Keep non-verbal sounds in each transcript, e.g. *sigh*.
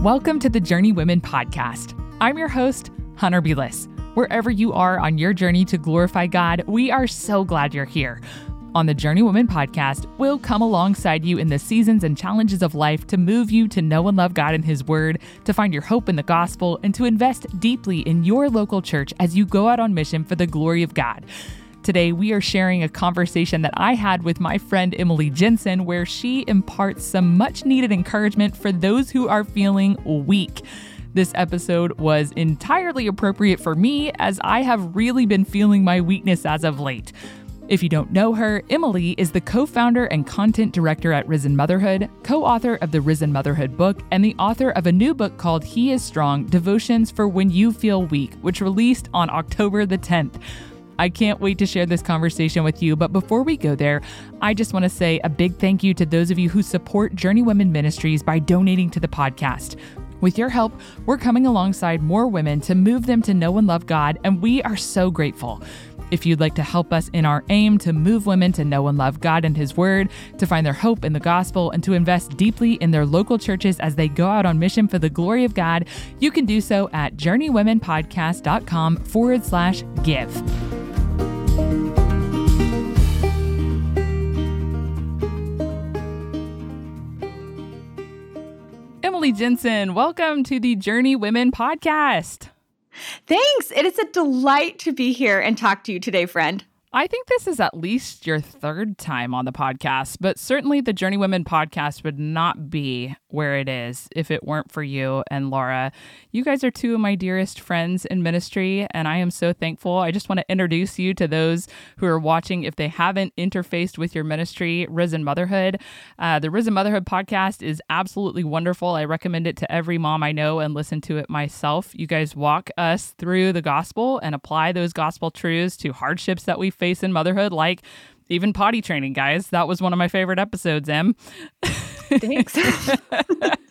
Welcome to the Journeywomen podcast. I'm your host, Hunter Bealess. Wherever you are on your journey to glorify God, we are so glad you're here. On the Journeywomen podcast, we'll come alongside you in the seasons and challenges of life to move you to know and love God and His Word, to find your hope in the gospel, and to invest deeply in your local church as you go out on mission for the glory of God. Today, we are sharing a conversation that I had with my friend Emily Jensen, where she imparts some much needed encouragement for those who are feeling weak. This episode was entirely appropriate for me as I have really been feeling my weakness as of late. If you don't know her, Emily is the co founder and content director at Risen Motherhood, co author of the Risen Motherhood book, and the author of a new book called He is Strong Devotions for When You Feel Weak, which released on October the 10th. I can't wait to share this conversation with you. But before we go there, I just want to say a big thank you to those of you who support Journeywomen Ministries by donating to the podcast. With your help, we're coming alongside more women to move them to know and love God, and we are so grateful. If you'd like to help us in our aim to move women to know and love God and His Word, to find their hope in the gospel, and to invest deeply in their local churches as they go out on mission for the glory of God, you can do so at journeywomenpodcast.com forward slash give. Emily Jensen, welcome to the Journeywomen podcast. Thanks. It is a delight to be here and talk to you today, friend. I think this is at least your third time on the podcast, but certainly the Journeywomen podcast would not be where it is if it weren't for you and Laura. You guys are two of my dearest friends in ministry, and I am so thankful. I just want to introduce you to those who are watching if they haven't interfaced with your ministry, Risen Motherhood. Uh, the Risen Motherhood podcast is absolutely wonderful. I recommend it to every mom I know and listen to it myself. You guys walk us through the gospel and apply those gospel truths to hardships that we face in motherhood, like even potty training, guys. That was one of my favorite episodes, Em. Thanks. *laughs*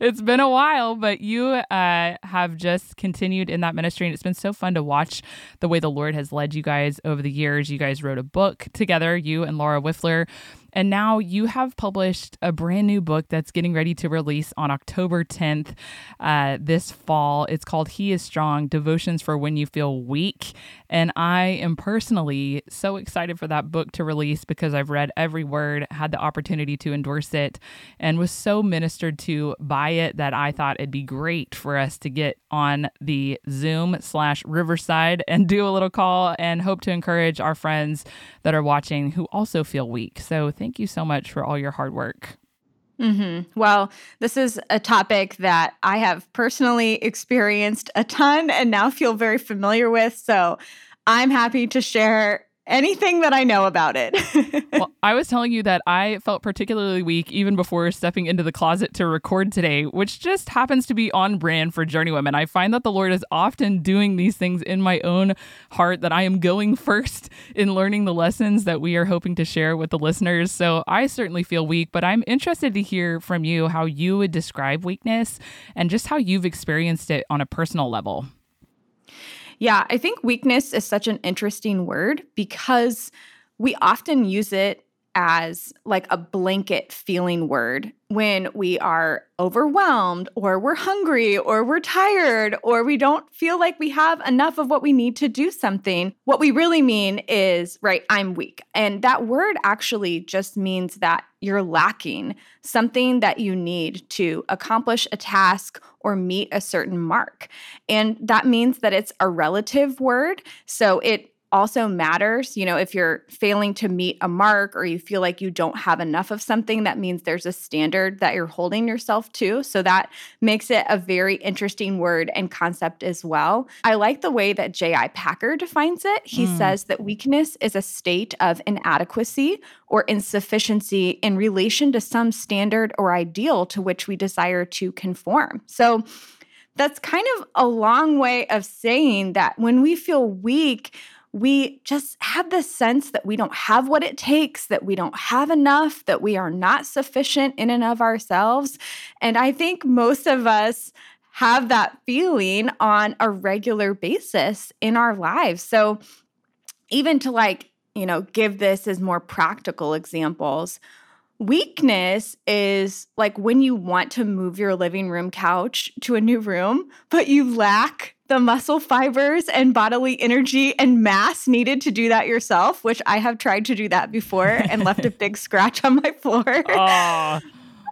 it's been a while, but you uh, have just continued in that ministry, and it's been so fun to watch the way the Lord has led you guys over the years. You guys wrote a book together, you and Laura Wifler, and now you have published a brand new book that's getting ready to release on October 10th uh, this fall. It's called He is Strong Devotions for When You Feel Weak. And I am personally so excited for that book to release because I've read every word, had the opportunity to endorse it, and was so ministered to by it that I thought it'd be great for us to get on the Zoom slash Riverside and do a little call and hope to encourage our friends that are watching who also feel weak. So thank you so much for all your hard work. Mm-hmm. Well, this is a topic that I have personally experienced a ton and now feel very familiar with. So I'm happy to share anything that I know about it. *laughs* well, I was telling you that I felt particularly weak even before stepping into the closet to record today, which just happens to be on brand for Journeywomen. I find that the Lord is often doing these things in my own heart, that I am going *laughs* first in learning the lessons that we are hoping to share with the listeners. So I certainly feel weak, but I'm interested to hear from you how you would describe weakness and just how you've experienced it on a personal level. Yeah, I think weakness is such an interesting word because we often use it as like a blanket feeling word when we are overwhelmed or we're hungry or we're tired or we don't feel like we have enough of what we need to do something. What we really mean is, right, I'm weak. And that word actually just means that you're lacking something that you need to accomplish a task or meet a certain mark. And that means that it's a relative word. So it also matters. You know, if you're failing to meet a mark or you feel like you don't have enough of something, that means there's a standard that you're holding yourself to. So that makes it a very interesting word and concept as well. I like the way that J.I. Packer defines it. He mm. says that weakness is a state of inadequacy or insufficiency in relation to some standard or ideal to which we desire to conform. So, that's kind of a long way of saying that when we feel weak, we just have this sense that we don't have what it takes, that we don't have enough, that we are not sufficient in and of ourselves. And I think most of us have that feeling on a regular basis in our lives. So, even to like, you know, give this as more practical examples, Weakness is like when you want to move your living room couch to a new room, but you lack the muscle fibers and bodily energy and mass needed to do that yourself, which I have tried to do that before and left a *laughs* big scratch on my floor. Oh,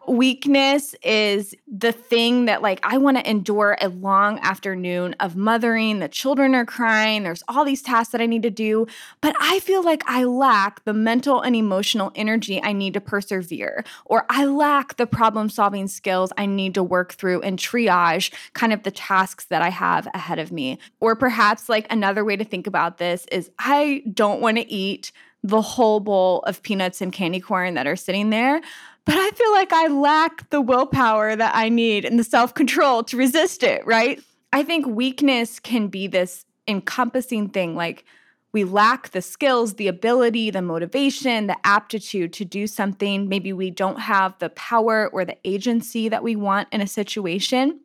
weakness is the thing that like I want to endure a long afternoon of mothering. The children are crying. There's all these tasks that I need to do, but I feel like I lack the mental and emotional energy I need to persevere, or I lack the problem solving skills I need to work through and triage kind of the tasks that I have ahead of me. Or perhaps like another way to think about this is I don't want to eat the whole bowl of peanuts and candy corn that are sitting there but I feel like I lack the willpower that I need and the self control to resist it, right? I think weakness can be this encompassing thing like we lack the skills, the ability, the motivation, the aptitude to do something. Maybe we don't have the power or the agency that we want in a situation.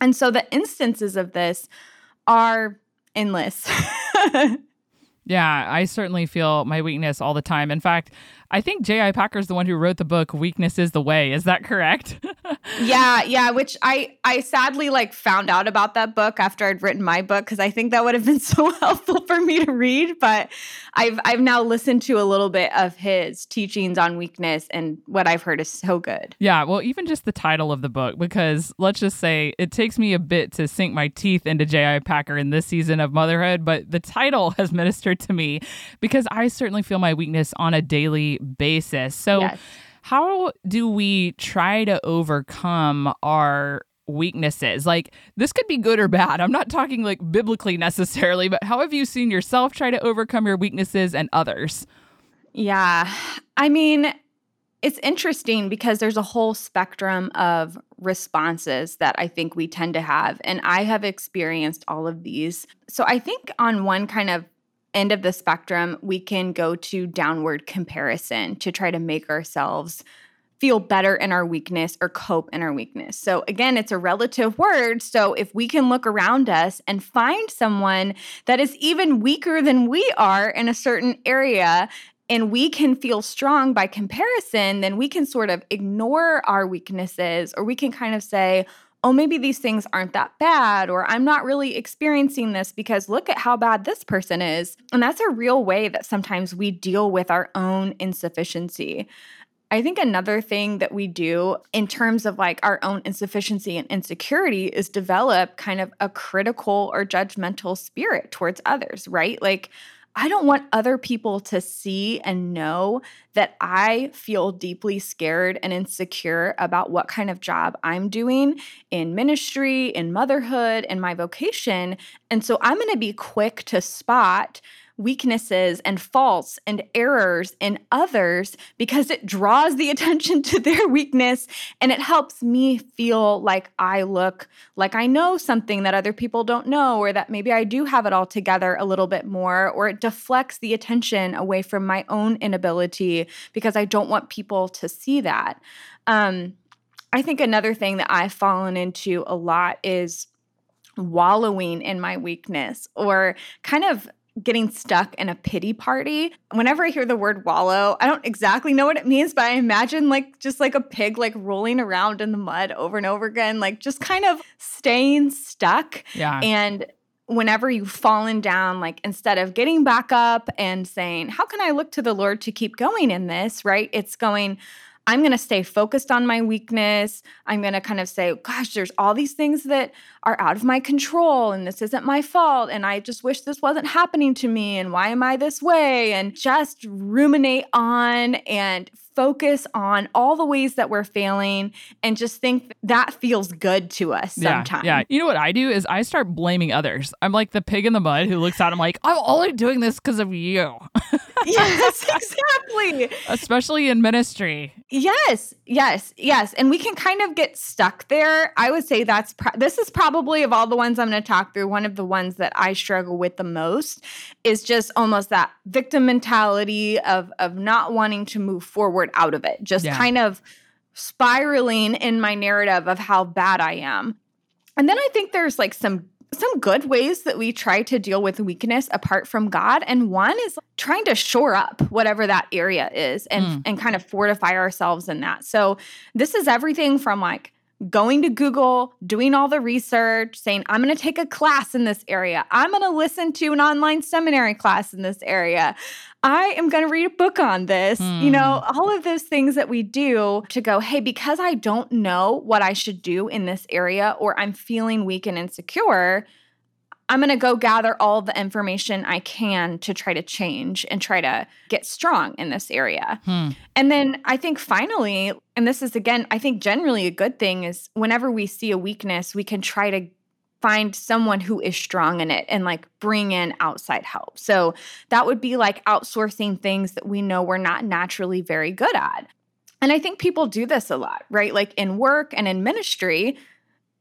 And so the instances of this are endless. *laughs* yeah, I certainly feel my weakness all the time. In fact, I think J.I. Packer is the one who wrote the book Weakness is the Way. Is that correct? *laughs* yeah, yeah, which I I sadly like found out about that book after I'd written my book cuz I think that would have been *laughs* so helpful for me to read, but I've I've now listened to a little bit of his teachings on weakness and what I've heard is so good. Yeah, well, even just the title of the book because let's just say it takes me a bit to sink my teeth into J.I. Packer in this season of motherhood, but the title *laughs* has ministered to me because I certainly feel my weakness on a daily basis. So, yes. how do we try to overcome our weaknesses? Like, this could be good or bad. I'm not talking like biblically necessarily, but how have you seen yourself try to overcome your weaknesses and others? Yeah. I mean, it's interesting because there's a whole spectrum of responses that I think we tend to have. And I have experienced all of these. So I think on one kind of end of the spectrum, we can go to downward comparison to try to make ourselves feel better in our weakness or cope in our weakness. So, again, it's a relative word. So, if we can look around us and find someone that is even weaker than we are in a certain area, and we can feel strong by comparison, then we can sort of ignore our weaknesses or we can kind of say, oh, maybe these things aren't that bad, or I'm not really experiencing this because look at how bad this person is. And that's a real way that sometimes we deal with our own insufficiency. I think another thing that we do in terms of like our own insufficiency and insecurity is develop kind of a critical or judgmental spirit towards others, right? Like, I don't want other people to see and know that I feel deeply scared and insecure about what kind of job I'm doing in ministry, in motherhood, in my vocation. And so I'm going to be quick to spot weaknesses and faults and errors in others because it draws the *laughs* attention to their weakness and it helps me feel like I look like I know something that other people don't know, or that maybe I do have it all together a little bit more, or it deflects the attention away from my own inability because I don't want people to see that. Um, I think another thing that I've fallen into a lot is wallowing in my weakness or kind of getting stuck in a pity party. Whenever I hear the word wallow, I don't exactly know what it means, but I imagine like just like a pig like rolling around in the mud over and over again, like just kind of staying stuck. Yeah. And whenever you've fallen down, like instead of getting back up and saying, How can I look to the Lord to keep going in this? Right? It's going, I'm going to stay focused on my weakness. I'm going to kind of say, gosh, there's all these things that are out of my control and this isn't my fault. And I just wish this wasn't happening to me. And why am I this way? And just ruminate on and focus on all the ways that we're failing and just think that feels good to us sometimes. Yeah, yeah. You know what I do is I start blaming others. I'm like the pig in the mud who looks out. I'm like, I'm only doing this because of you. *laughs* yes, exactly. *laughs* Especially in ministry. Yes, yes, yes. And we can kind of get stuck there. I would say that's pro- this is probably of all the ones I'm going to talk through, one of the ones that I struggle with the most is just almost that victim mentality of of not wanting to move forward out of it. Just yeah. kind of spiraling in my narrative of how bad I am. And then I think there's like some some good ways that we try to deal with weakness apart from God. And one is trying to shore up whatever that area is and, mm. and kind of fortify ourselves in that. So, this is everything from like going to Google, doing all the research, saying, I'm going to take a class in this area. I'm going to listen to an online seminary class in this area. I am going to read a book on this. You know, hmm. all of those things that we do to go, hey, because I don't know what I should do in this area or I'm feeling weak and insecure, I'm going to go gather all the information I can to try to change and try to get strong in this area. Hmm. And then I think finally, and this is again, I think generally a good thing is whenever we see a weakness, we can try to find someone who is strong in it and like bring in outside help. So that would be like outsourcing things that we know we're not naturally very good at. And I think people do this a lot, right? Like in work and in ministry,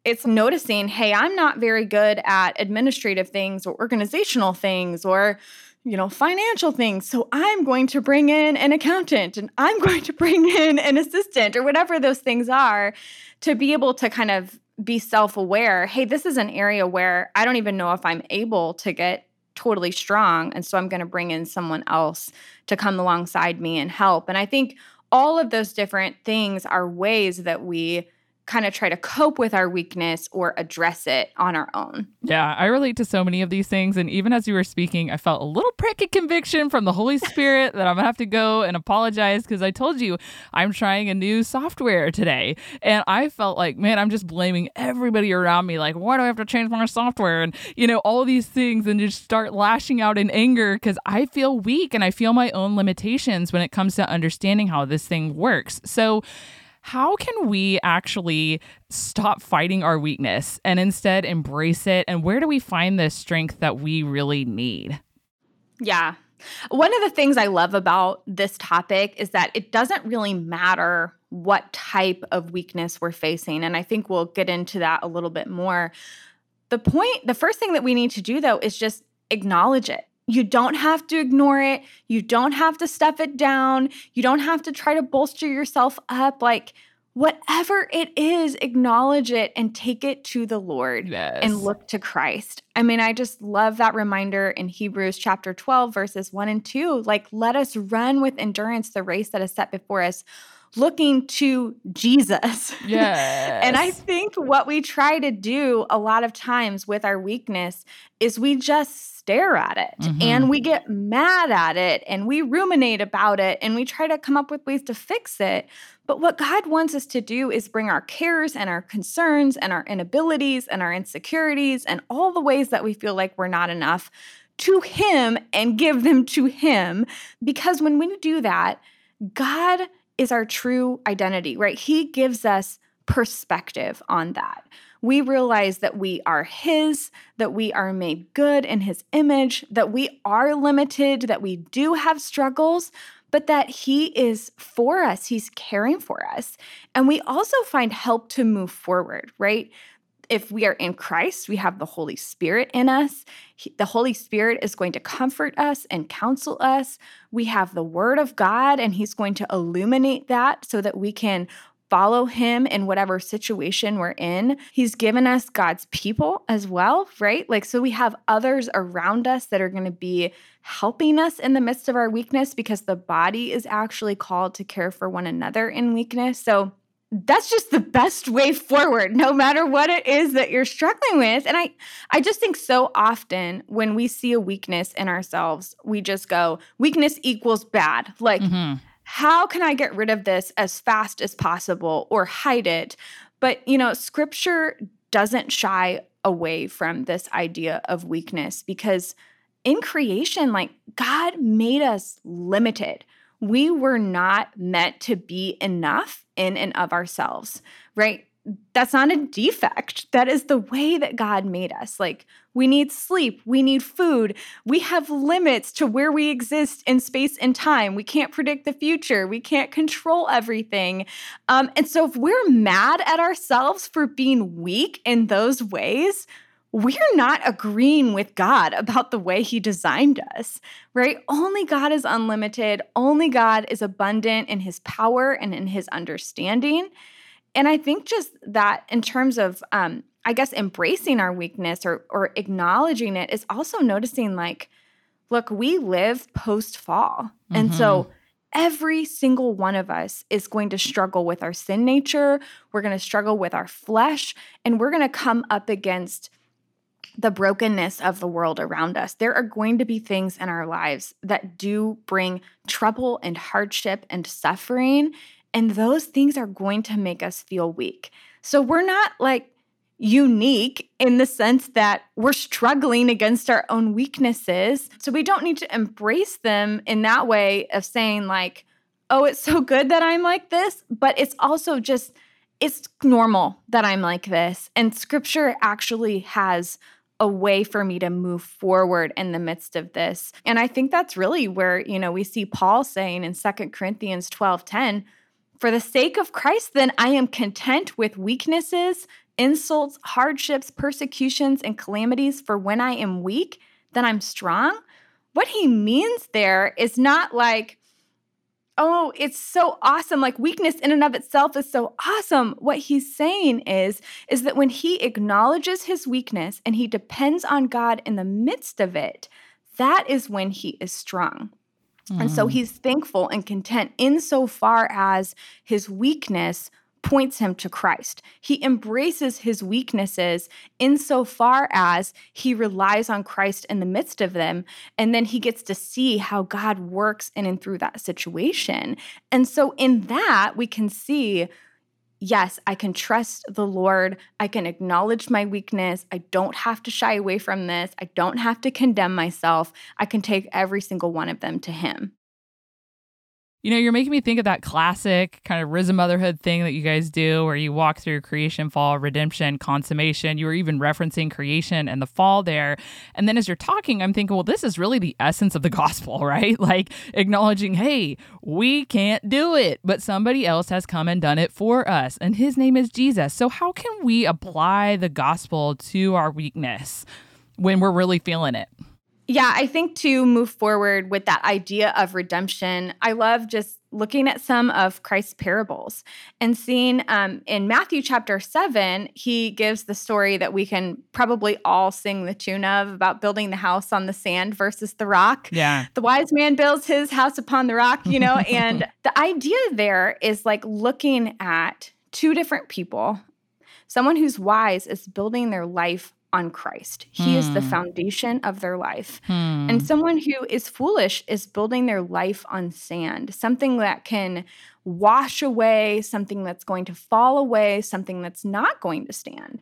it's noticing, hey, I'm not very good at administrative things or organizational things or you know, financial things. So I'm going to bring in an accountant and I'm *laughs* going to bring in an assistant or whatever those things are to be able to kind of be self aware. Hey, this is an area where I don't even know if I'm able to get totally strong. And so I'm going to bring in someone else to come alongside me and help. And I think all of those different things are ways that we kind of try to cope with our weakness or address it on our own. Yeah, I relate to so many of these things. And even as you were speaking, I felt a little prick of conviction from the Holy Spirit that I'm gonna have to go and apologize because I told you I'm trying a new software today. And I felt like, man, I'm just blaming everybody around me. Like, why do I have to change my software? And, you know, all these things and just start lashing out in anger because I feel weak and I feel my own limitations when it comes to understanding how this thing works. So, how can we actually stop fighting our weakness and instead embrace it? And where do we find the strength that we really need? Yeah. One of the things I love about this topic is that it doesn't really matter what type of weakness we're facing. And I think we'll get into that a little bit more. The point, the first thing that we need to do though is just acknowledge it. You don't have to ignore it. You don't have to stuff it down. You don't have to try to bolster yourself up. Like, whatever it is, acknowledge it and take it to the Lord yes. and look to Christ. I mean, I just love that reminder in Hebrews chapter 12, verses 1 and 2. Like, let us run with endurance the race that is set before us looking to Jesus. Yeah. *laughs* and I think what we try to do a lot of times with our weakness is we just stare at it mm-hmm. and we get mad at it and we ruminate about it and we try to come up with ways to fix it. But what God wants us to do is bring our cares and our concerns and our inabilities and our insecurities and all the ways that we feel like we're not enough to Him and give them to Him. Because when we do that, God is our true identity, right? He gives us perspective on that. We realize that we are His, that we are made good in His image, that we are limited, that we do have struggles, but that He is for us. He's caring for us. And we also find help to move forward, right? If we are in Christ, we have the Holy Spirit in us. He, the Holy Spirit is going to comfort us and counsel us. We have the Word of God, and He's going to illuminate that so that we can follow Him in whatever situation we're in. He's given us God's people as well, right? Like, so we have others around us that are going to be helping us in the midst of our weakness because the body is actually called to care for one another in weakness. So, that's just the best way forward no matter what it is that you're struggling with. And i i just think so often when we see a weakness in ourselves we just go weakness equals bad. Like mm-hmm. how can i get rid of this as fast as possible or hide it? But you know scripture doesn't shy away from this idea of weakness because in creation like god made us limited we were not meant to be enough in and of ourselves, right? That's not a defect. That is the way that God made us. Like, we need sleep, we need food, we have limits to where we exist in space and time. We can't predict the future, we can't control everything. Um, and so, if we're mad at ourselves for being weak in those ways, we're not agreeing with God about the way He designed us, right? Only God is unlimited. Only God is abundant in His power and in His understanding. And I think just that in terms of um, I guess embracing our weakness or or acknowledging it is also noticing like look, we live post fall. Mm-hmm. And so mm-hmm. every single one of us is going to struggle with our sin nature, we're going to struggle with our flesh, and we're going to come up against the brokenness of the world around us. There are going to be things in our lives that do bring trouble and hardship and suffering, and those things are going to make us feel weak. So we're not like unique in the sense that we're struggling against our own weaknesses. So we don't need to embrace them in that way of saying, like, oh, it's so good that I'm like this, but it's also just, it's normal that I'm like this. And scripture actually has a way for me to move forward in the midst of this. And I think that's really where, you know, we see Paul saying in Second Corinthians 12 10, for the sake of Christ, then I am content with weaknesses, insults, hardships, persecutions, and calamities. For when I am weak, then I'm strong. What he means there is not like, oh, it's so awesome. Like weakness in and of itself is so awesome. What he's saying is, is that when he acknowledges his weakness and he depends on God in the midst of it, that is when he is strong. And so mm. he's thankful and content insofar as his weakness points him to Christ. He embraces his weaknesses insofar as he relies on Christ in the midst of them. And then he gets to see how God works in and through that situation. And so, in that, we can see yes, I can trust the Lord. I can acknowledge my weakness. I don't have to shy away from this. I don't have to condemn myself. I can take every single one of them to Him. You know, you're making me think of that classic kind of risen motherhood thing that you guys do where you walk through creation, fall, redemption, consummation. You were even referencing creation and the fall there. And then as you're talking, I'm thinking, well, this is really the essence of the *laughs* gospel, right? Like acknowledging, hey, we can't do it, but somebody else has come and done it for us. And his name is Jesus. So, how can we apply the gospel to our weakness when we're really feeling it? Yeah, I think to move forward with that idea of redemption, I love just looking at some of Christ's parables and seeing um, in Matthew chapter 7, he gives the story that we can probably all sing the tune of about building the house on the sand versus the rock. Yeah. The wise man builds his house upon the rock, you know, *laughs* and the idea there is like looking at two different people. Someone who's wise is building their life on Christ. He hmm. is the hmm. foundation of their life. Hmm. And someone who is foolish is building their life on sand, something that can wash away, something that's going to fall away, something that's not going to stand.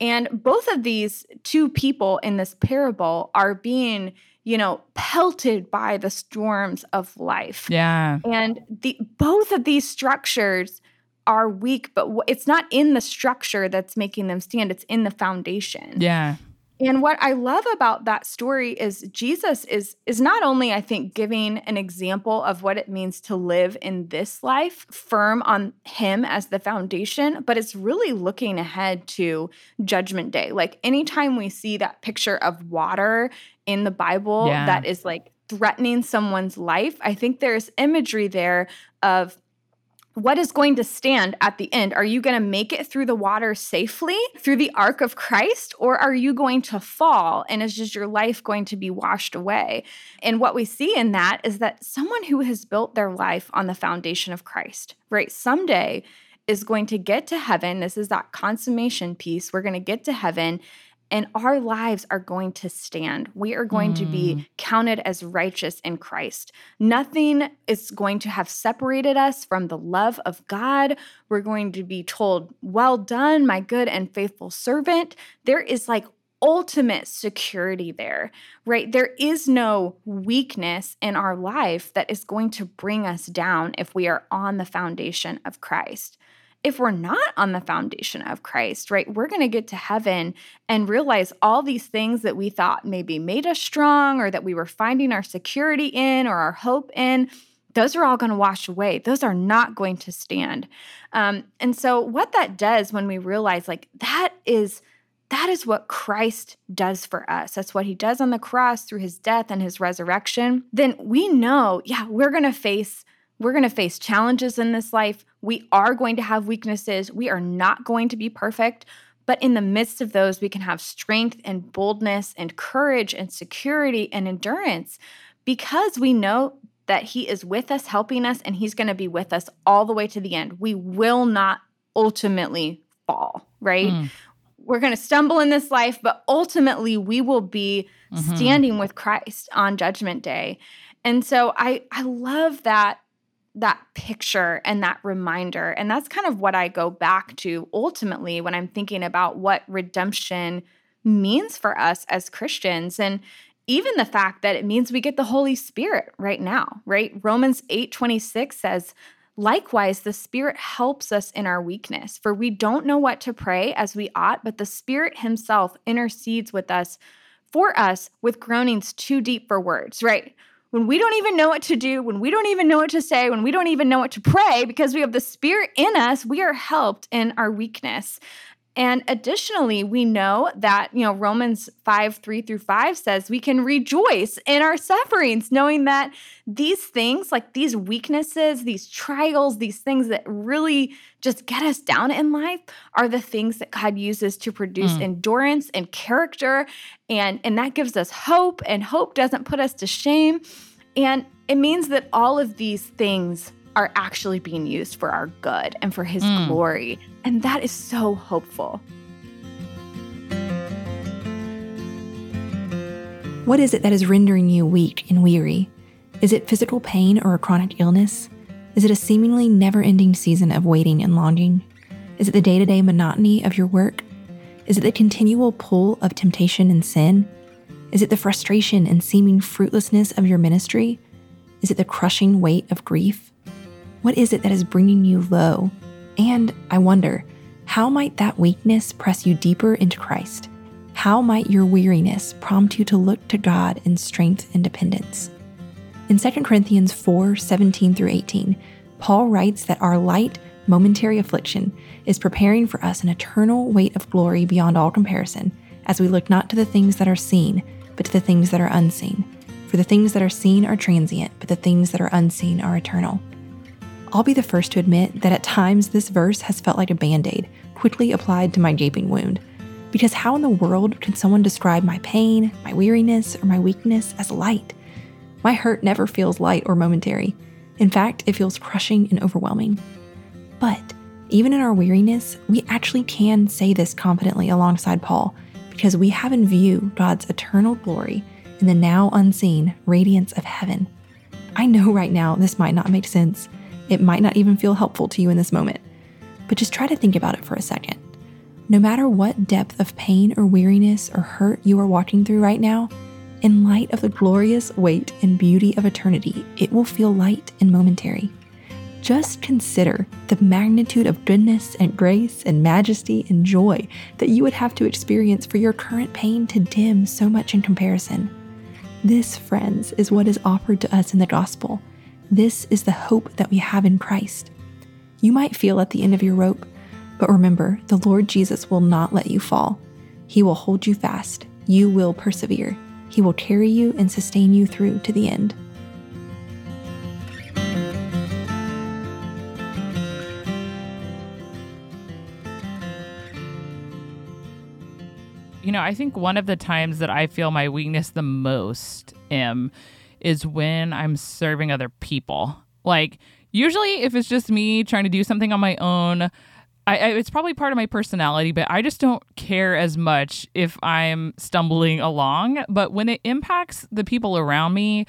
And both of these two people in this parable are being you know pelted by the storms of life yeah and the both of these structures are weak, but it's not in the structure that's making them stand, it's in the foundation. Yeah. And what I love about that story is Jesus is is not only I think giving an example of what it means to live in this life firm on him as the foundation, but it's really looking ahead to judgment day. Like anytime we see that picture of water in the Bible yeah. that is like threatening someone's life, I think there's imagery there of what is going to stand at the end? Are you going to make it through the water safely through the ark of Christ, or are you going to fall and is just your life going to be washed away? And what we see in that is that someone who has built their life on the foundation of Christ, right, someday is going to get to heaven. This is that consummation piece. We're going to get to heaven and our lives are going to stand. We are going mm. to be mm. counted as righteous in Christ. Nothing is going to have separated us from the love of God. We're going to be told, Well done, my good and faithful servant. There is like ultimate security there, right? There is no weakness in our life that is going to bring us down if we are on the foundation of Christ if we're not on the foundation of Christ, right, we're going to get to heaven and realize all these things that we thought maybe made us strong or that we were finding our security in or our hope in. Those are all going to wash away. Those are not going to stand. Um, and so, what that does when we realize, like, that is that is what Christ does for us. That's what he does on the cross through his death and his resurrection. Then we know, yeah, we're going to face we're going to face challenges in this life. We are going to have weaknesses. We are not going to be perfect, But in the midst of those, we can have strength and boldness and courage and security and endurance because we know that He is with us, helping us, and He's going to be with us all the way to the end. We will not ultimately fall, right? Mm. We're going to stumble in this life, but ultimately we will be mm-hmm. standing with Christ on judgment day. And so I I love that that picture and that reminder. And that's kind of what I go back to ultimately when I'm thinking about what redemption means for us as Christians. And even the fact that it means we get the Holy Spirit right now, right? Romans 8 26 says, Likewise, the Spirit helps us in our weakness, for we don't know what to pray as we ought, but the Spirit Himself intercedes with us for us with groanings too deep for words, right? When we don't even know what to do, when we don't even know what to say, when we don't even know what to pray, because we have the Spirit in us, we are helped in our weakness. And additionally, we know that, you know, Romans 5 3 through 5 says we can rejoice in our sufferings, knowing that these things, like these weaknesses, these trials, these things that really just get us down in life, are the things that God uses to produce mm. endurance and character. And, and that gives us hope, and hope doesn't put us to shame. And it means that all of these things are actually being used for our good and for His mm. glory. And that is so hopeful. What is it that is rendering you weak and weary? Is it physical pain or a chronic illness? Is it a seemingly never ending season of waiting and longing? Is it the day to day monotony of your work? Is it the continual pull of temptation and sin? Is it the frustration and seeming fruitlessness of your ministry? Is it the crushing weight of grief? What is it that is bringing you low? And I wonder, how might that weakness press you deeper into Christ? How might your weariness prompt you to look to God in strength and dependence? In 2 Corinthians 4 17 through 18, Paul writes that our light, momentary affliction is preparing for us an eternal weight of glory beyond all comparison as we look not to the things that are seen, but to the things that are unseen. For the things that are seen are transient, but the things that are unseen are eternal. I'll be the first to admit that at times this verse has felt like a band aid, quickly applied to my gaping wound. Because how in the world can someone describe my pain, my weariness, or my weakness as light? My hurt never feels light or momentary. In fact, it feels crushing and overwhelming. But even in our weariness, we actually can say this confidently alongside Paul because we have in view God's eternal glory in the now unseen radiance of heaven. I know right now this might not make sense, it might not even feel helpful to you in this moment, but just try to think about it for a second. No matter what depth of pain or weariness or hurt you are walking through right now, in light of the glorious weight and beauty of eternity, it will feel light and momentary. Just consider the magnitude of goodness and grace and majesty and joy that you would have to experience for your current pain to dim so much in comparison. This, friends, is what is offered to us in the gospel this is the hope that we have in Christ. You might feel at the end of your rope, but remember, the Lord Jesus will not let you fall. He will hold you fast. You will persevere. He will carry you and sustain you through to the end. You know, I think one of the times that I feel my weakness the most, Em, is when I'm serving other people. Like, usually, if it's just me trying to do something on my own, I, I, it's probably part of my personality, but I just don't care as much if I'm stumbling along. But when it impacts the people around me,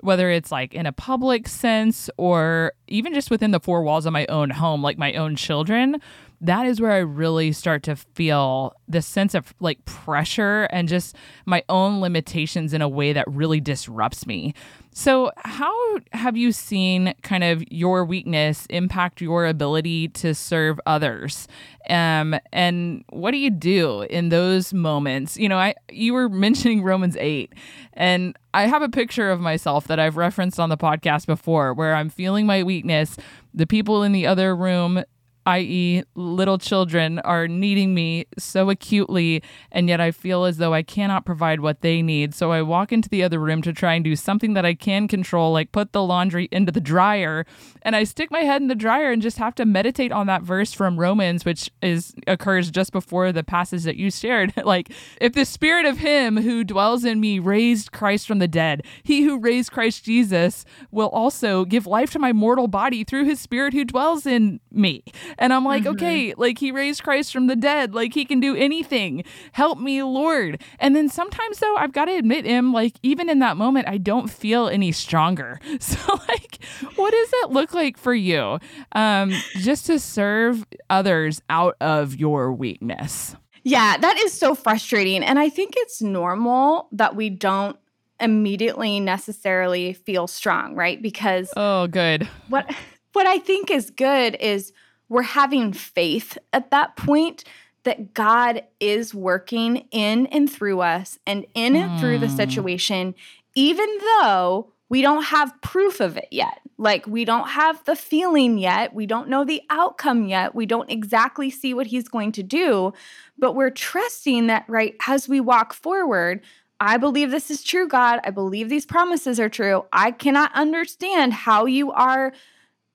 whether it's like in a public sense or even just within the four walls of my own home, like my own children, that is where I really start to feel this sense of like pressure and just my own limitations in a way that really disrupts me. So, how have you seen kind of your weakness impact your ability to serve others? Um, and what do you do in those moments? You know, I you were *laughs* mentioning Romans 8, and I have a picture of myself that I've referenced on the podcast before where I'm feeling my weakness. The people in the other room i.e., little children, are needing me so acutely, and yet I feel as though I cannot provide what they need. So I walk into the other room to try and do something that I can control, like put the laundry into the dryer, and I stick my head in the dryer and just have to meditate on that verse from Romans, which is occurs just before the passage that you shared. *laughs* like, if the spirit of him who dwells in me raised Christ from the dead, he who raised Christ Jesus will also give life to my mortal body through his spirit who dwells in me. And I'm like, mm-hmm. okay, like he raised Christ from the dead. Like he can do anything. Help me, Lord. And then sometimes, though, I've got to admit, him, like, even in that moment, I don't feel any stronger. *laughs* So, like, what does that look like for you um, just to serve others out of your weakness? Yeah, that is so frustrating. And I think it's normal that we don't immediately necessarily feel strong, right? Because Oh, good. What what I think is good is we're having faith at that point that God is working in and through us and in and through the hmm. situation, even though we don't have proof of it yet. Like, we don't have the feeling yet. We don't know the outcome yet. We don't exactly see what he's going to do, but we're trusting that, right, as we walk forward, I believe this is true, God. I believe these promises are true. I cannot understand how you are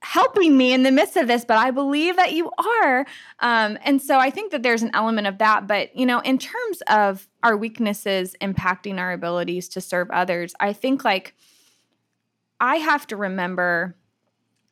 helping me in the midst of this, but I believe that you are. Um, and so I think that there's an element of that. But, you know, in terms of our weaknesses impacting our abilities to serve others, I think like I have to remember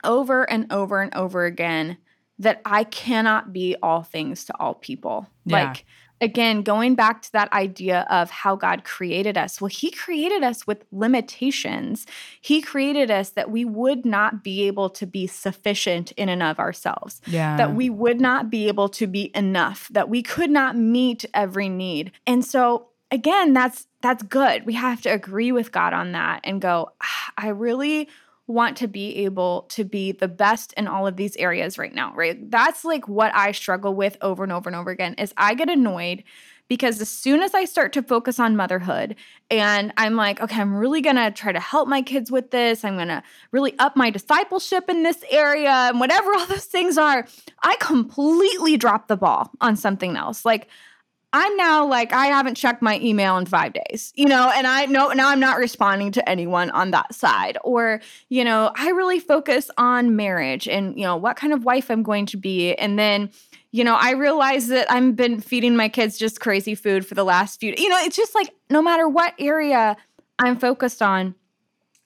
over and over and over again that I cannot be all things to all people. Yeah. Like, again, going back to that idea of how God created us. Well, He created us with limitations. He created us that we would not be able to be sufficient in and of ourselves. Yeah. That we would not be able to be enough, that we could not meet every need. And so again, that's that's good. We have to agree with God on that and go, ah, I really want to be able to be the best in all of these areas right now, right? That's like what I struggle with over and over and over again is I get annoyed because as soon as I start to focus on motherhood and I'm like, okay, I'm really going to try to help my kids with this. I'm going to really up my discipleship in this area and whatever *laughs* all those things are, I completely drop the ball on something else. Like I'm now like I haven't checked my email in 5 days. You know, and I know now I'm not responding to anyone on that side or, you know, I really focus on marriage and, you know, what kind of wife I'm going to be and then you know, I realize that I've been feeding my kids just crazy food for the last few, you know, it's just like no matter what area I'm focused on,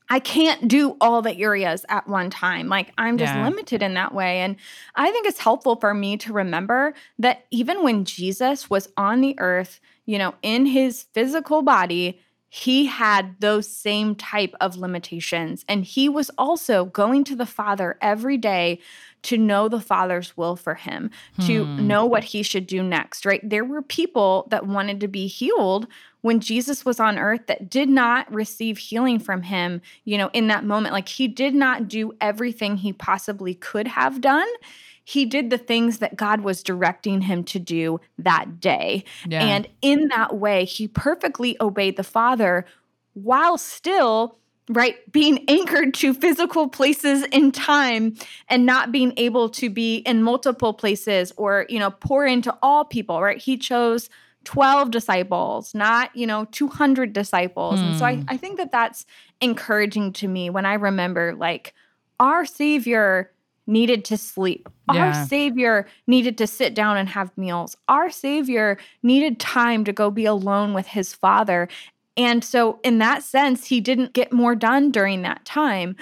I can't do all the areas at one time. Like I'm just yeah. limited in that way. And I think it's helpful for me to remember that even when Jesus was on the earth, you know, in his physical body, he had those same type of limitations. And he was also going to the Father every day to know the Father's will for him, hmm. to know what he should do next, right? There were people that wanted to be healed when Jesus was on earth that did not receive healing from him, you know, in that moment. Like he did not do everything he possibly could have done. He did the things that God was directing him to do that day. Yeah. And in that way, he perfectly obeyed the Father while still right being anchored to physical places in time and not being able to be in multiple places or you know pour into all people right he chose 12 disciples, not, you know, 200 disciples. And so I, hmm. I think that that's encouraging to me when I remember like our Savior needed to sleep. Yeah. Our Savior needed to sit down and have meals. Our Savior needed time to go be alone with his Father. And so, in that sense, he didn't get more done during that time.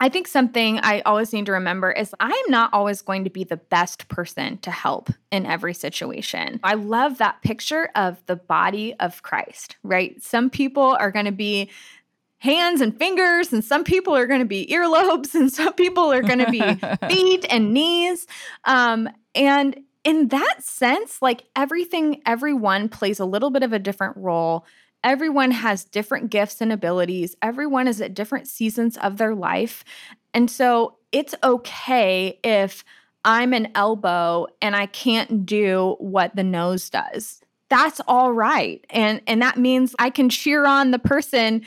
I think something I always need to remember is I'm not always going to be the best person to help in every situation. I love that picture of the body of Christ, right? Some people are going to be hands and fingers, and some people are going to be earlobes, and some people are going to be *laughs* feet and knees. Um, and in that sense, like everything, everyone plays a little bit of a different role Everyone has different gifts and abilities. Everyone is at different seasons of their life. And so it's okay if I'm an elbow and I can't do what the nose does. That's all right. And and that means I can cheer on the person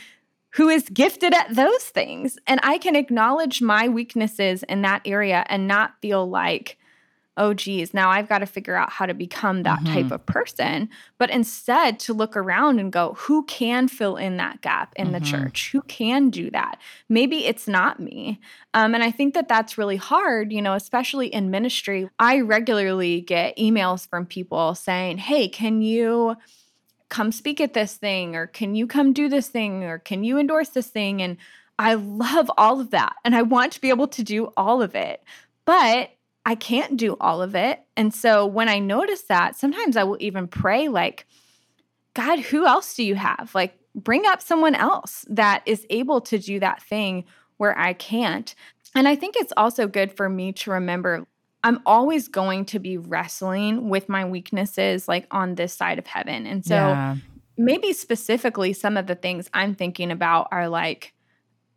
who is gifted at those things and I can acknowledge my weaknesses in that area and not feel like oh, geez, now I've got to figure out how to become that mm-hmm. type of person. But instead, to look around and go, who can fill in that gap in mm-hmm. the church? Who can do that? Maybe it's not me. Um, and I think that that's really hard, you know, especially in ministry. I regularly get emails from people saying, hey, can you? Come speak at this thing or can you come do this thing or can you endorse this thing and I love all of that and I want to be able to do all of it. But I can't do all of it. And so when I notice that, sometimes I will even pray, like, God, who else do you have? Like, bring up someone else that is able to do that thing where I can't. And I think it's also good for me to remember I'm always going to be wrestling with my weaknesses, like on this side of heaven. And so yeah. maybe specifically, some of the things I'm thinking about are like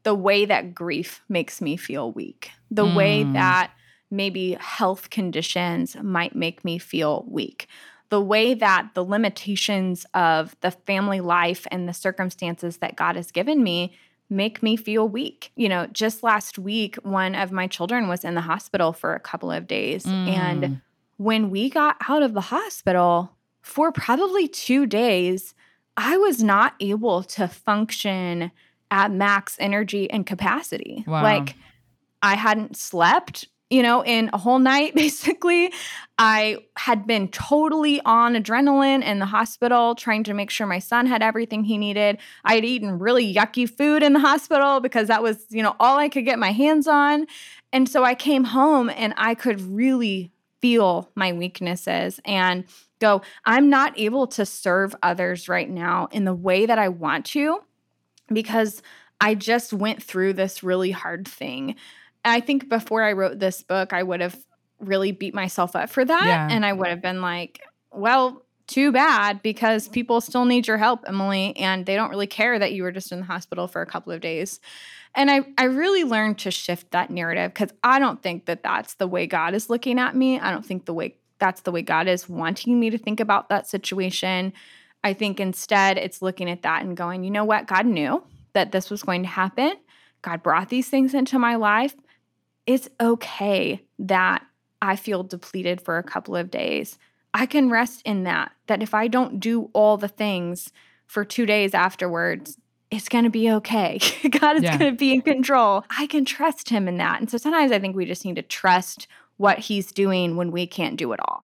the way that grief makes me feel weak, the mm. way that maybe health conditions might make me feel weak. The way that the limitations of the family life and the circumstances that God has given me make me feel weak. You know, just last week, one of my children was in the hospital for a couple of days. Mm. And when we got out of the hospital for probably two days, I was not able to function at max energy and capacity. Wow. Like, I hadn't slept you know, in a whole night, *laughs* basically. I had been totally on adrenaline in the hospital, trying to make sure my son had everything he needed. I had eaten really yucky food in the hospital because that was, you know, all I could get my hands on. And so I came home and I could really feel my weaknesses and go, I'm not able to serve others right now in the way that I want to because I just went through this really hard thing. I think before I wrote this book, I would have really beat myself up for that. Yeah. And I would have been like, well, too bad because people still need your help, Emily, and they don't really care that you were just in the hospital for a couple of days. And I, I really learned to shift that narrative because I don't think that that's the way God is looking at me. I don't think the way that's the way God is wanting me to think about that situation. I think instead it's looking at that and going, you know what? God knew that this was going to happen. God brought these things into my life it's okay that I feel depleted for a couple of days. I can rest in that, that if I don't do all the things for two days afterwards, it's going to be okay. *laughs* God is yeah. going to be in control. I can trust Him in that. And so sometimes I think we just need to trust what He's doing when we can't do it all.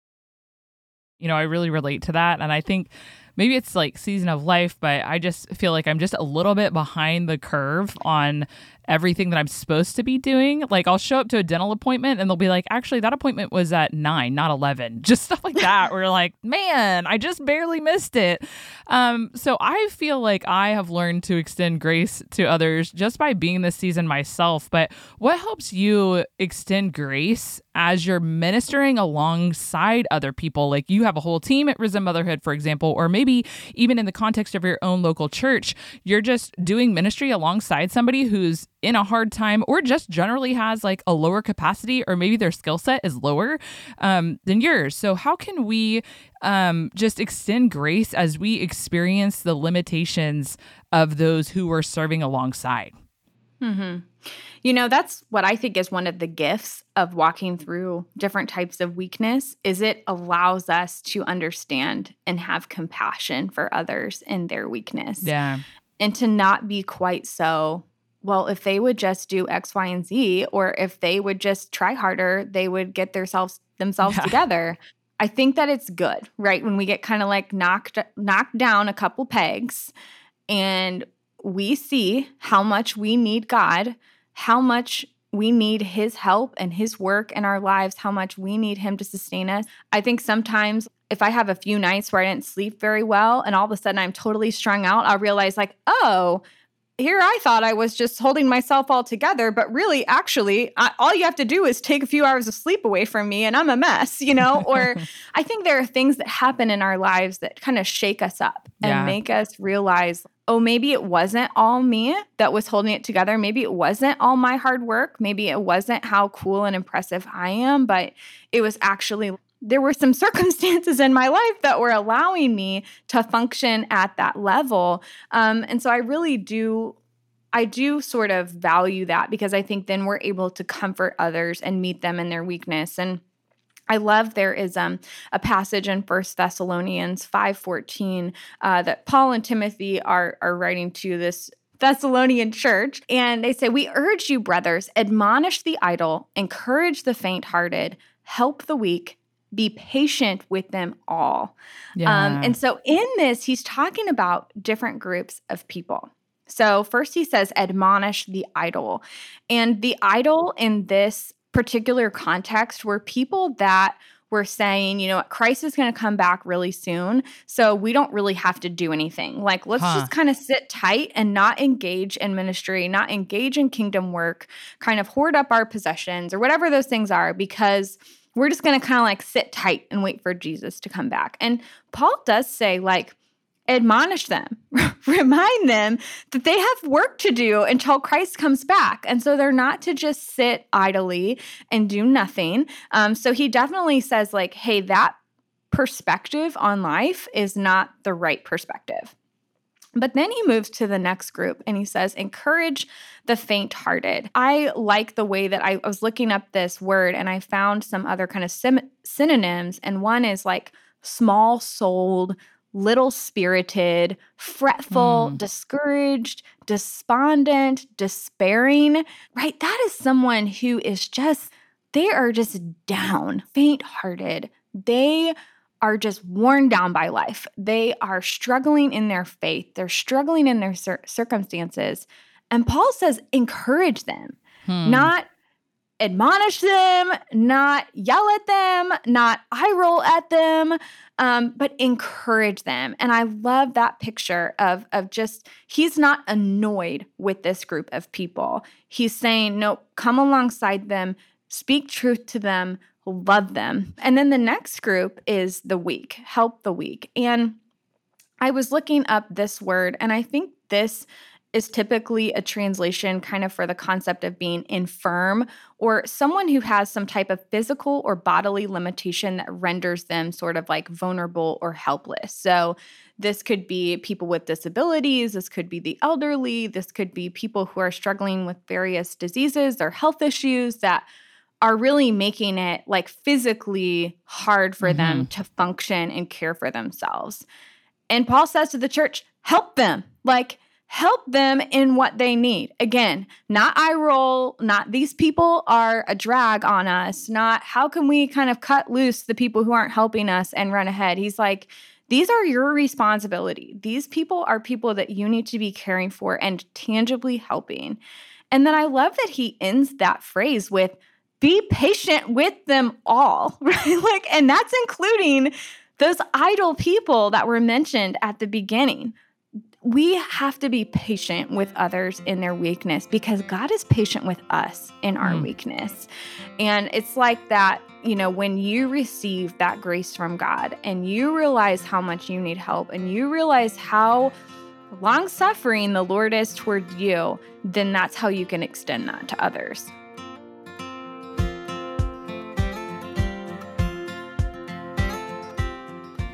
You know, I really relate to that. And I think maybe it's like season of life, but I just feel like I'm just a little bit behind the curve on everything that I'm supposed to be doing. Like I'll show up to a dental appointment and they'll be like, actually, that appointment was at nine, not 11. *laughs* Just stuff like that. Where like, man, I just barely missed it. Um, so I feel like I have learned to extend grace to others just by being this season myself. But what helps you extend grace as you're ministering alongside other people? Like you have a whole team at Risen Motherhood, for example, or maybe even in the context of your own local church, you're just doing ministry alongside somebody who's in a hard time or just generally has like a lower capacity or maybe their skill set is lower um, than yours. So, how can we um, just extend grace as we experience the limitations of those who are serving alongside? Mm-hmm. You know, that's what I think is one of the gifts of walking through different types of weakness is it allows us to understand and have compassion for others in their weakness. Yeah. And to not be quite so well, if they would just do X, Y, and Z, or if they would just try harder, they would get themselves themselves yeah. together. I think that it's good, right? When we get kind of like knocked knocked down a couple pegs and we see how much we need God, how much we need his help and his work in our lives, how much we need him to sustain us. I think sometimes if I have a few nights where I didn't sleep very well and all of a sudden I'm totally strung out, I'll realize like, "Oh, here I thought I was just holding myself all together, but really, actually, I, all you have to do is take a few hours of sleep away from me and I'm a mess, you know? *laughs* or I think there are things that happen in our lives that kind of shake us up and yeah. make us realize, oh, maybe it wasn't all me that was holding it together. Maybe it wasn't all my hard work. Maybe it wasn't how cool and impressive I am, but it was actually there were some *laughs* circumstances in my life that were allowing me to function at that level. Um, and so I really do. I do sort of value that because I think then we're able to comfort others and meet them in their weakness. And I love there is um, a passage in First Thessalonians 5.14 uh, that Paul and Timothy are, are writing to this Thessalonian church. And they say, We urge you, brothers, admonish the idle, encourage the faint hearted, help the weak, be patient with them all. Yeah. Um, and so in this, he's talking about different groups of people. So first he says, admonish the idle. And the idle in this particular context were people that were saying, you know, Christ is going to come back really soon. So we don't really have to do anything. Like, let's huh. just kind of sit tight and not engage in ministry, not engage in kingdom work, kind of hoard up our possessions or whatever those things are, because we're just going to kind of like sit tight and wait for Jesus to come back. And Paul does say, like, admonish them, *laughs* remind them that they have work to do until Christ comes back. And so they're not to just sit idly and do nothing. Um, so he definitely says, like, hey, that perspective on life is not the right perspective. But then he moves to the next group and he says, encourage the faint hearted. I like the way that I, I, was looking up this word and I found some other kind of sim- synonyms. And one is like small souled, little spirited, fretful, mm. discouraged, despondent, despairing, right? That is someone who is just, they are just down, faint hearted. They are just worn down by life. They are struggling in their faith, they're struggling in their cir- circumstances. And Paul says, encourage them, hmm. not admonish them, not yell at them, not eye roll at them, um, but encourage them. And I love that picture of, of just, he's not annoyed with this group of people. He's saying, no, come alongside them, speak truth to them, love them. And then the next group is the weak, help the weak. And I was looking up this word, and I think this is typically a translation kind of for the concept of being infirm or someone who has some type of physical or bodily limitation that renders them sort of like vulnerable or helpless. So, this could be people with disabilities, this could be the elderly, this could be people who are struggling with various diseases or health issues that are really making it like physically hard for mm-hmm. them to function and care for themselves. And Paul says to the church, help them. Like, help them in what they need. Again, not eye roll, not these people are a drag on us, not how can we kind of cut loose the people who aren't helping us and run ahead. He's like, these are your responsibility. These people are people that you need to be caring for and tangibly helping. And then I love that he ends that phrase with, be patient with them all, *laughs* right? Like, and that's including those idle people that were mentioned at the beginning we have to be patient with others in their weakness because God is patient with us in our mm. weakness. And it's like that, you know, when you receive that grace from God and you realize how much you need help and you realize how long suffering the Lord is toward you, then that's how you can extend that to others.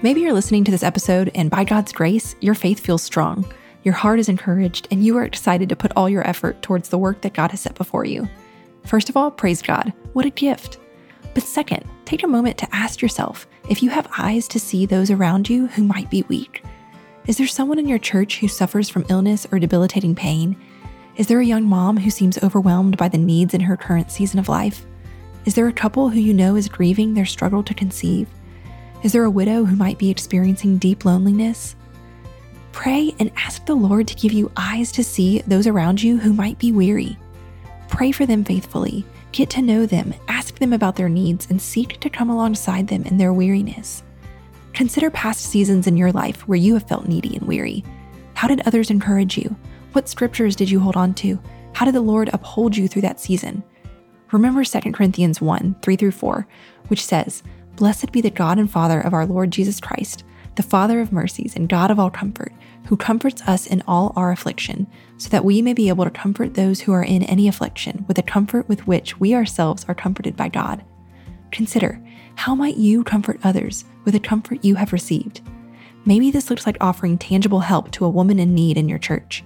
Maybe you're listening to this episode, and by God's grace, your faith feels strong. Your heart is encouraged, and you are excited to put all your effort towards the work that God has set before you. First of all, praise God. What a gift. But second, take a moment to ask yourself if you have eyes to see those around you who might be weak. Is there someone in your church who suffers from illness or debilitating pain? Is there a young mom who seems overwhelmed by the needs in her current season of life? Is there a couple who you know is grieving their struggle to conceive? Is there a widow who might be experiencing deep loneliness? Pray and ask the Lord to give you eyes to see those around you who might be weary. Pray for them faithfully, get to know them, ask them about their needs, and seek to come alongside them in their weariness. Consider past seasons in your life where you have felt needy and weary. How did others encourage you? What scriptures did you hold on to? How did the Lord uphold you through that season? Remember 2 Corinthians 1 3 through 4, which says, Blessed be the God and Father of our Lord Jesus Christ, the Father of mercies and God of all comfort, who comforts us in all our affliction, so that we may be able to comfort those who are in any affliction with the comfort with which we ourselves are comforted by God. Consider, how might you comfort others with the comfort you have received? Maybe this looks like offering tangible help to a woman in need in your church.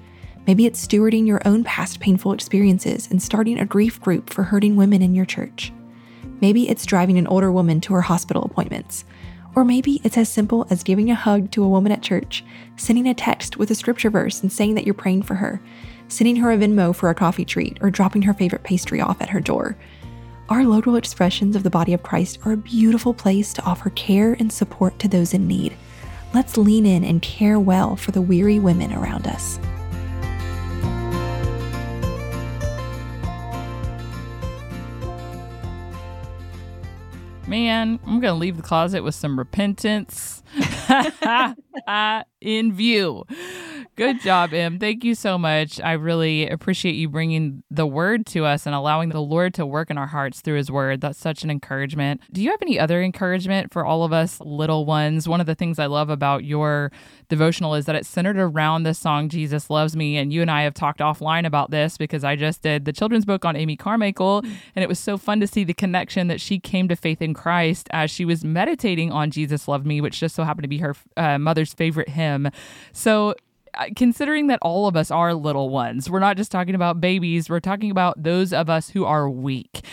Maybe it's stewarding your own past painful experiences and starting a grief group for hurting women in your church. Maybe it's driving an older woman to her hospital appointments. Or maybe it's as simple as giving a hug to a woman at church, sending a text with a scripture verse and saying that you're praying for her, sending her a Venmo for a coffee treat, or dropping her favorite pastry off at her door. Our local expressions of the body of Christ are a beautiful place to offer care and support to those in need. Let's lean in and care well for the weary women around us. Man, I'm going to leave the closet with some repentance *laughs* in view. Good job, Em. Thank you so much. I really appreciate you bringing the word to us and allowing the Lord to work in our hearts through his word. That's such an encouragement. Do you have any other encouragement for all of us little ones? One of the things I love about your devotional is that it's centered around the song Jesus Loves Me. And you and I have talked offline about this because I just did the children's book on Amy Carmichael. Mm. And it was so fun to see the connection that she came to faith in Christ as she was meditating on Jesus Loved Me, which just so happened to be her uh, mother's favorite hymn. So considering that all of us are little ones, we're not just talking about babies, we're talking about those of us who are weak.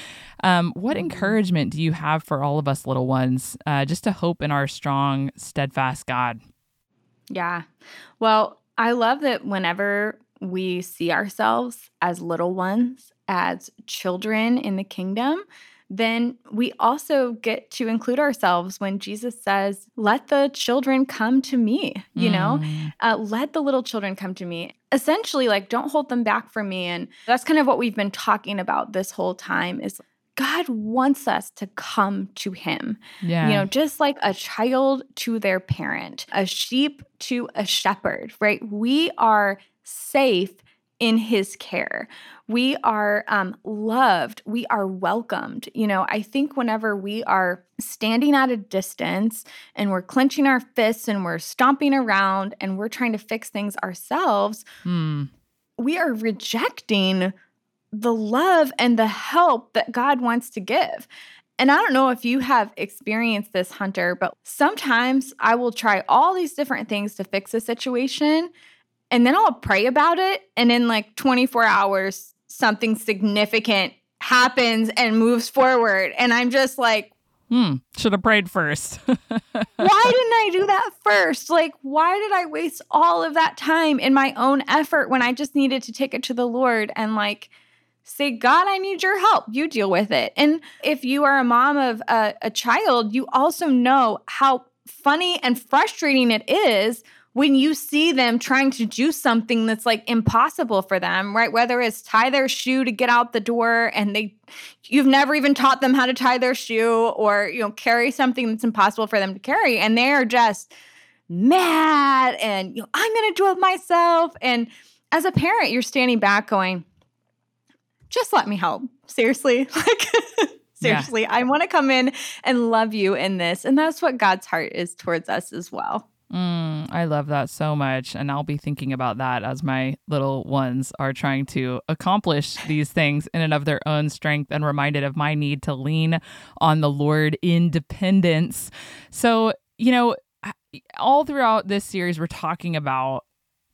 Um, what mm-hmm. encouragement do you have for all of us little ones uh, just to hope in our strong, steadfast God? Yeah. Well, I love that whenever we see ourselves as little ones, as children in the kingdom, then we also get to include ourselves when Jesus says, Let the children come to me, you mm. know, uh, let the little children come to me. Essentially, like, don't hold them back from me. And that's kind of what we've been talking about this whole time is God wants us to come to him. Yeah. You know, just like a child to their parent, a sheep to a shepherd, right? We are safe in his care. We are um, loved. We are welcomed. You know, I think whenever we are standing at a distance and we're clenching our fists and we're stomping around and we're trying to fix things ourselves, hmm. we are rejecting the love and the help that God wants to give. And I don't know if you have experienced this, Hunter, but sometimes I will try all these different things to fix a situation and then I'll pray about it. And in like 24 hours, something significant happens and moves forward. And I'm just like, Hmm, should have prayed first. *laughs* why didn't I do that first? Like, why did I waste all of that time in my own effort when I just needed to take it to the Lord and like say, God, I need your help. You deal with it. And if you are a mom of a, a child, you also know how funny and frustrating it is when you see them trying to do something that's like impossible for them, right? Whether it's tie their shoe to get out the door and they you've never even taught them how to tie their shoe or you know carry something that's impossible for them to carry and they're just mad and you know I'm going to do it myself and as a parent you're standing back going just let me help. Seriously. *laughs* Like seriously, yeah. I want to come in and love you in this and that's what God's heart is towards us as well. Mm, I love that so much. And I'll be thinking about that as my little ones are trying to accomplish these things in and of their own strength and reminded of my need to lean on the Lord in dependence. So, you know, all throughout this series, we're talking about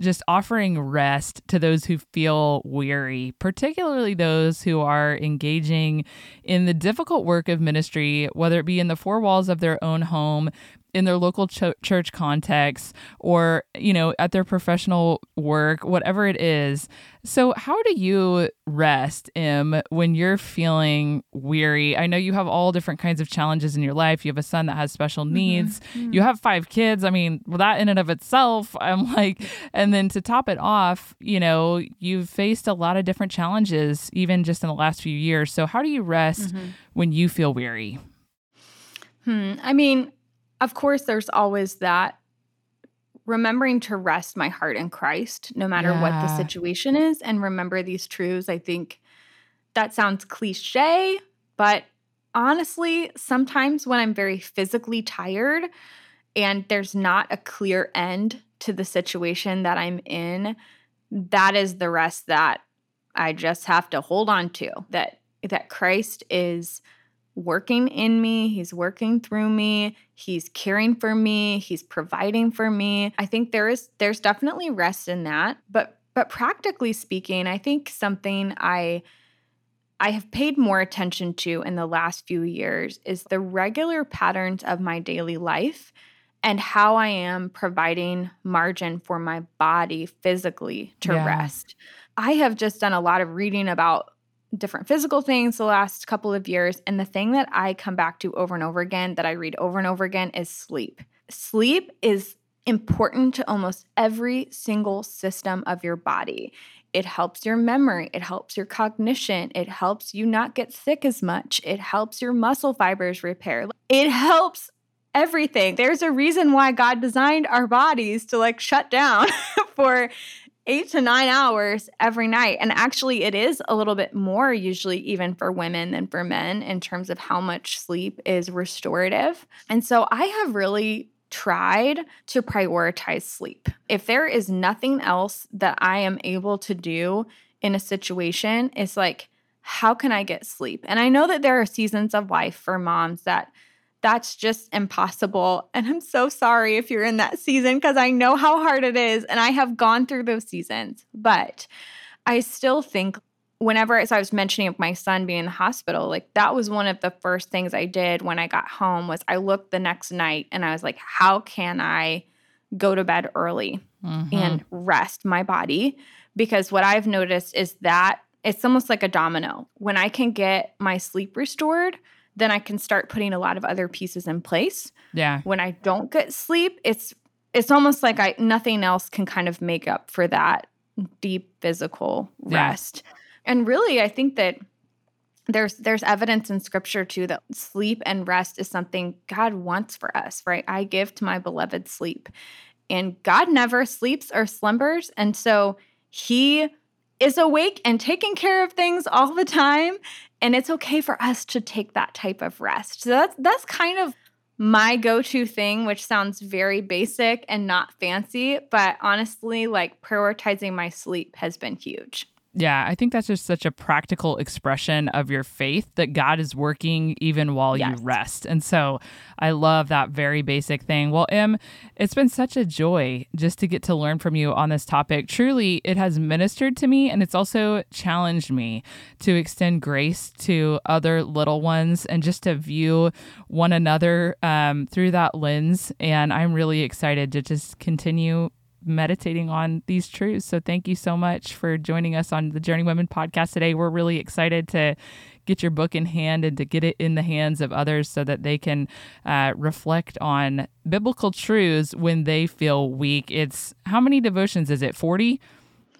just offering rest to those who feel weary, particularly those who are engaging in the difficult work of ministry, whether it be in the four walls of their own home, in their local ch- church context or you know at their professional work whatever it is so how do you rest em when you're feeling weary i know you have all different kinds of challenges in your life you have a son that has special mm-hmm. needs mm-hmm. you have five kids i mean well, that in and of itself *laughs* i'm like and then to top it off you know you've faced a lot of different challenges even just in the last few years so how do you rest mm-hmm. when you feel weary Hmm. I mean, of course, there's always that remembering to rest my heart in Christ, no matter yeah. what the situation is, and remember these truths. I think that sounds cliche, but honestly, sometimes when I'm very physically tired and there's not a clear end to the situation that I'm in, that is the rest that I just have to hold on to. That that Christ is working in me, he's working through me, he's caring for me, he's providing for me. I think there is there's definitely rest in that, but but practically speaking, I think something I I have paid more attention to in the last few years is the regular patterns of my daily life and how I am providing margin for my body physically to Yeah. rest. I have just done a lot of reading about different physical things the last couple of years. And the thing that I come back to over and over again, that I read over and over again, is sleep. Sleep is important to almost every single system of your body. It helps your memory, it helps your cognition, it helps you not get sick as much, it helps your muscle fibers repair. It helps everything. There's a reason why God designed our bodies to like shut down *laughs* for eight to nine hours every night. And actually, it is a little bit more usually, even for women than for men, in terms of how much sleep is restorative. And so I have really tried to prioritize sleep. If there is nothing else that I am able to do in a situation, it's like, how can I get sleep? And I know that there are seasons of life for moms that that's just impossible. And I'm so sorry if you're in that season because I know how hard it is. And I have gone through those seasons. But I still think whenever as I was mentioning my son being in the hospital, like that was one of the first things I did when I got home was I looked the next night and I was like, how can I go to bed early Mhm. and rest my body? Because what I've noticed is that it's almost like a domino. When I can get my sleep restored, then I can start putting a lot of other pieces in place. yeah. When I don't get sleep, it's it's almost like I nothing else can kind of make up for that deep physical Yeah. rest. And really, I think that there's there's evidence in scripture too that sleep and rest is something God wants for us, right? I give to my beloved sleep. And God never sleeps or slumbers, and so he is awake and taking care of things all the time, and it's okay for us to take that type of rest. So that's that's kind of my go-to thing, which sounds very basic and not fancy, but honestly, like prioritizing my sleep has been huge. Yeah, I think that's just such a practical expression of your faith that God is working even while Yes. you rest. And so I love that very basic thing. Well, Em, it's been such a joy just to get to learn from you on this topic. Truly, it has ministered to me and it's also challenged me to extend grace to other little ones and just to view one another um, through that lens. And I'm really excited to just continue meditating on these truths. So thank you so much for joining us on the Journeywomen podcast today. We're really excited to get your book in hand and to get it in the hands of others so that they can uh, reflect on biblical truths when they feel weak. It's how many devotions is it? 40?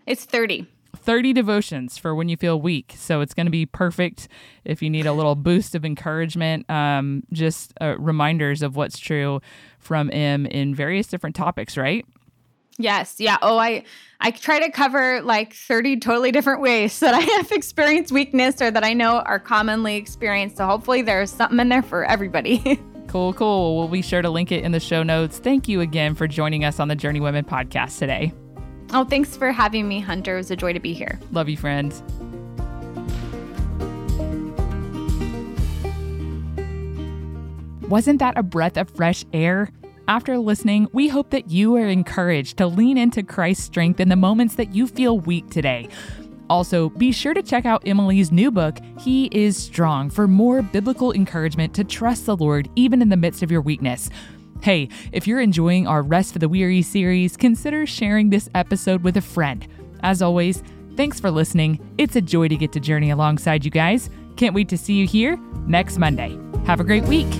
It's 30. 30 devotions for when you feel weak. So it's going to be perfect if you need a little boost of encouragement. Um, just uh, reminders of what's true from Em in various different topics, right? Yes, yeah. Oh, I I try to cover like 30 totally different ways *laughs* that I have experienced weakness or that I know are commonly experienced. So hopefully there's something in there for everybody. *laughs* Cool, cool. We'll be sure to link it in the show notes. Thank you again for joining us on the Journeywomen podcast today. oh, thanks for having me, Hunter. It was a joy to be here. Love you, friends. Wasn't that a breath of fresh air? After listening, we hope that you are encouraged to lean into Christ's strength in the moments that you feel weak today. Also, be sure to check out Emily's new book, He is Strong, for more biblical encouragement to trust the Lord even in the midst of your weakness. Hey, if you're enjoying our Rest for the Weary series, consider sharing this episode with a friend. As always, thanks for listening. It's a joy to get to journey alongside you guys. Can't wait to see you here next Monday. Have a great week.